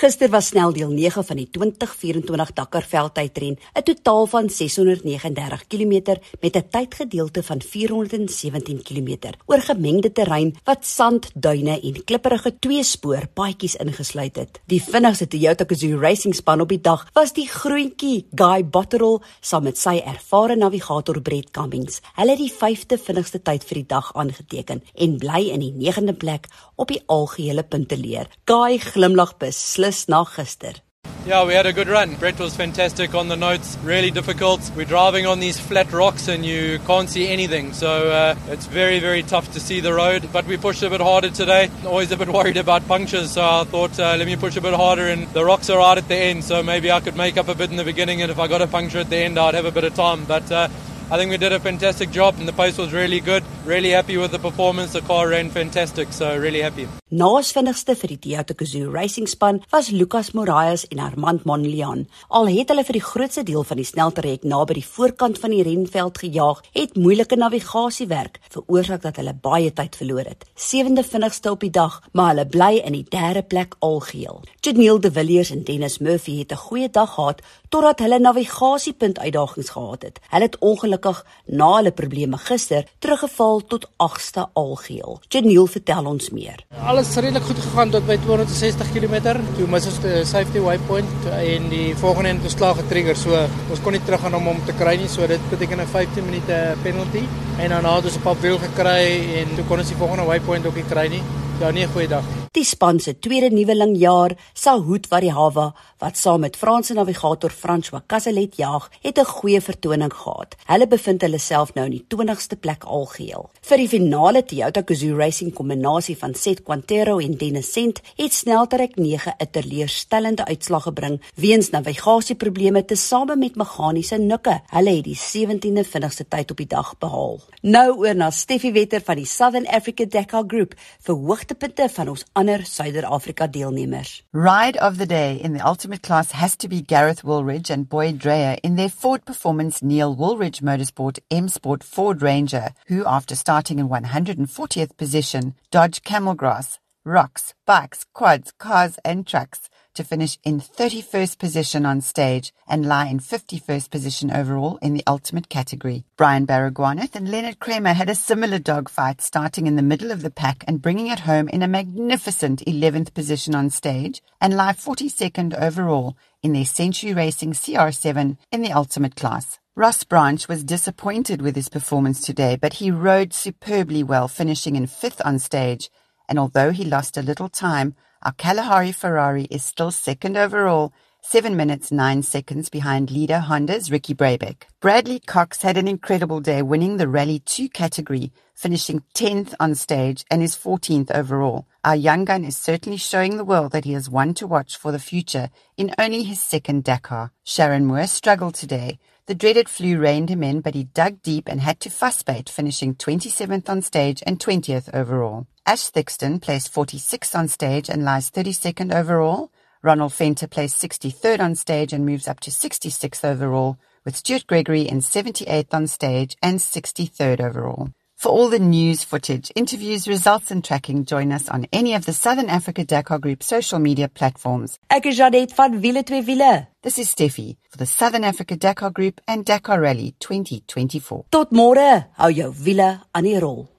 Gister was sneldeel 9 van die 2024 Dakar veldtydren, 'n totaal van 639 km met 'n tydgedeelte van 417 km oor gemengde terrein wat sand, duine en klipprige tweespoor paadjies ingesluit het. Die vinnigste Toyota Gazoo Racing span op die dag was die groentjie Guy Botterill saam met sy ervare navigator Brett Cummings. Hulle het die 5de vinnigste tyd vir die dag aangeteken en bly in die 9de plek op die algehele punteleer. Guy glimlag bes beslis na gister. Yeah, we had a good run. Brett was fantastic on the notes, really difficult. We're driving on these flat rocks and you can't see anything. So uh, it's very, very tough to see the road. But we pushed a bit harder today. Always a bit worried about punctures. So I thought, uh, let me push a bit harder. And the rocks are right at the end. So maybe I could make up a bit in the beginning. And if I got a puncture at the end, I'd have a bit of time. But uh, I think we did a fantastic job and the pace was really good. Really happy with the performance. The car ran fantastic, so really happy. Naas vinnigste vir die Toyota Gazoo Racing span was Lucas Moraes en Armand Monlian. Al het hulle vir die grootste deel van die sneltrek naby die voorkant van die renveld gejaag, het moeilike navigasiewerk veroorsaak dat hulle baie tyd verloor het. Sewende vinnigste op die dag, maar hulle bly in die derde plek algeheel. Janiel De Villiers en Dennis Murphy het 'n goeie dag gehad totdat hulle navigasiepunt uitdagings gehad het. Hulle het ongelukkig na hulle probleme gister teruggeval tot 8ste algeheel. Janiel vertel ons meer. Alle alles redelik goed gegaan tot by 260 km. Toe mis ons die safety waypoint en die volgende het ons klaar getrigger. So ons kon nie teruggaan om hom te kry nie. So dit beteken 'n 15 minute penalty en dan het ons 'n paar wiel gekry en toe kon ons die volgende waypoint ook nie kry nie. Ja, nie 'n goeie dag nie. Die span se tweede nuweling jaar, Sahoot Varihawa, wat saam met Franse navigator François Cazelet jag, het 'n goeie vertoning gehad. Hulle bevind hulle self nou in die 20ste plek algeheel. Vir die finale Toyota Gazoo Racing kombinasie van Seth Quintero en Dennis Sent het sneltrek 9 'n teleurstellende uitslag gebring weens navigasieprobleme tesame met meganiese nukke. Hulle het die 17de vinnigste tyd op die dag behaal. Nou oor na Steffi Wetter van die Southern Africa Dakar Group vir hoogtepunte van ons ander Suider-Afrika deelnemers. Ride of the day in the ultimate class has to be Gareth Woolridge and Boyd Dreyer in their Ford Performance Neil Woolridge Motorsport M Sport Ford Ranger, who after starting in 140th position dodged camel grass, rocks, bikes, quads, cars and trucks to finish in 31st position on stage and lie in 51st position overall in the ultimate category. Brian Baragwanath and Leonard Cremer had a similar dogfight starting in the middle of the pack and bringing it home in a magnificent 11th position on stage and lie 42nd overall in their Century Racing CR7 in the ultimate class. Ross Branch was disappointed with his performance today, but he rode superbly well, finishing in fifth on stage. And although he lost a little time, our Kalahari Ferrari is still second overall, 7 minutes 9 seconds behind leader Honda's Ricky Brabec. Bradley Cox had an incredible day winning the Rally 2 category, finishing 10th on stage and is 14th overall. Our young gun is certainly showing the world that he is one to watch for the future in only his second Dakar. Charan Moore struggled today. The dreaded flu reined him in, but he dug deep and had to fussbait, finishing 27th on stage and 20th overall. Ash Thixton placed 46th on stage and lies 32nd overall. Ronald Venter placed 63rd on stage and moves up to 66th overall, with Stuart Gregory in 78th on stage and 63rd overall. For all the news, footage, interviews, results and tracking, join us on any of the Southern Africa Dakar Group social media platforms. Ek is Jeanette van Wiele twee Wiele. This is Stephie for the Southern Africa Dakar Group and Dakar Rally 2024. Tot môre, hou jou wiele aan die rol.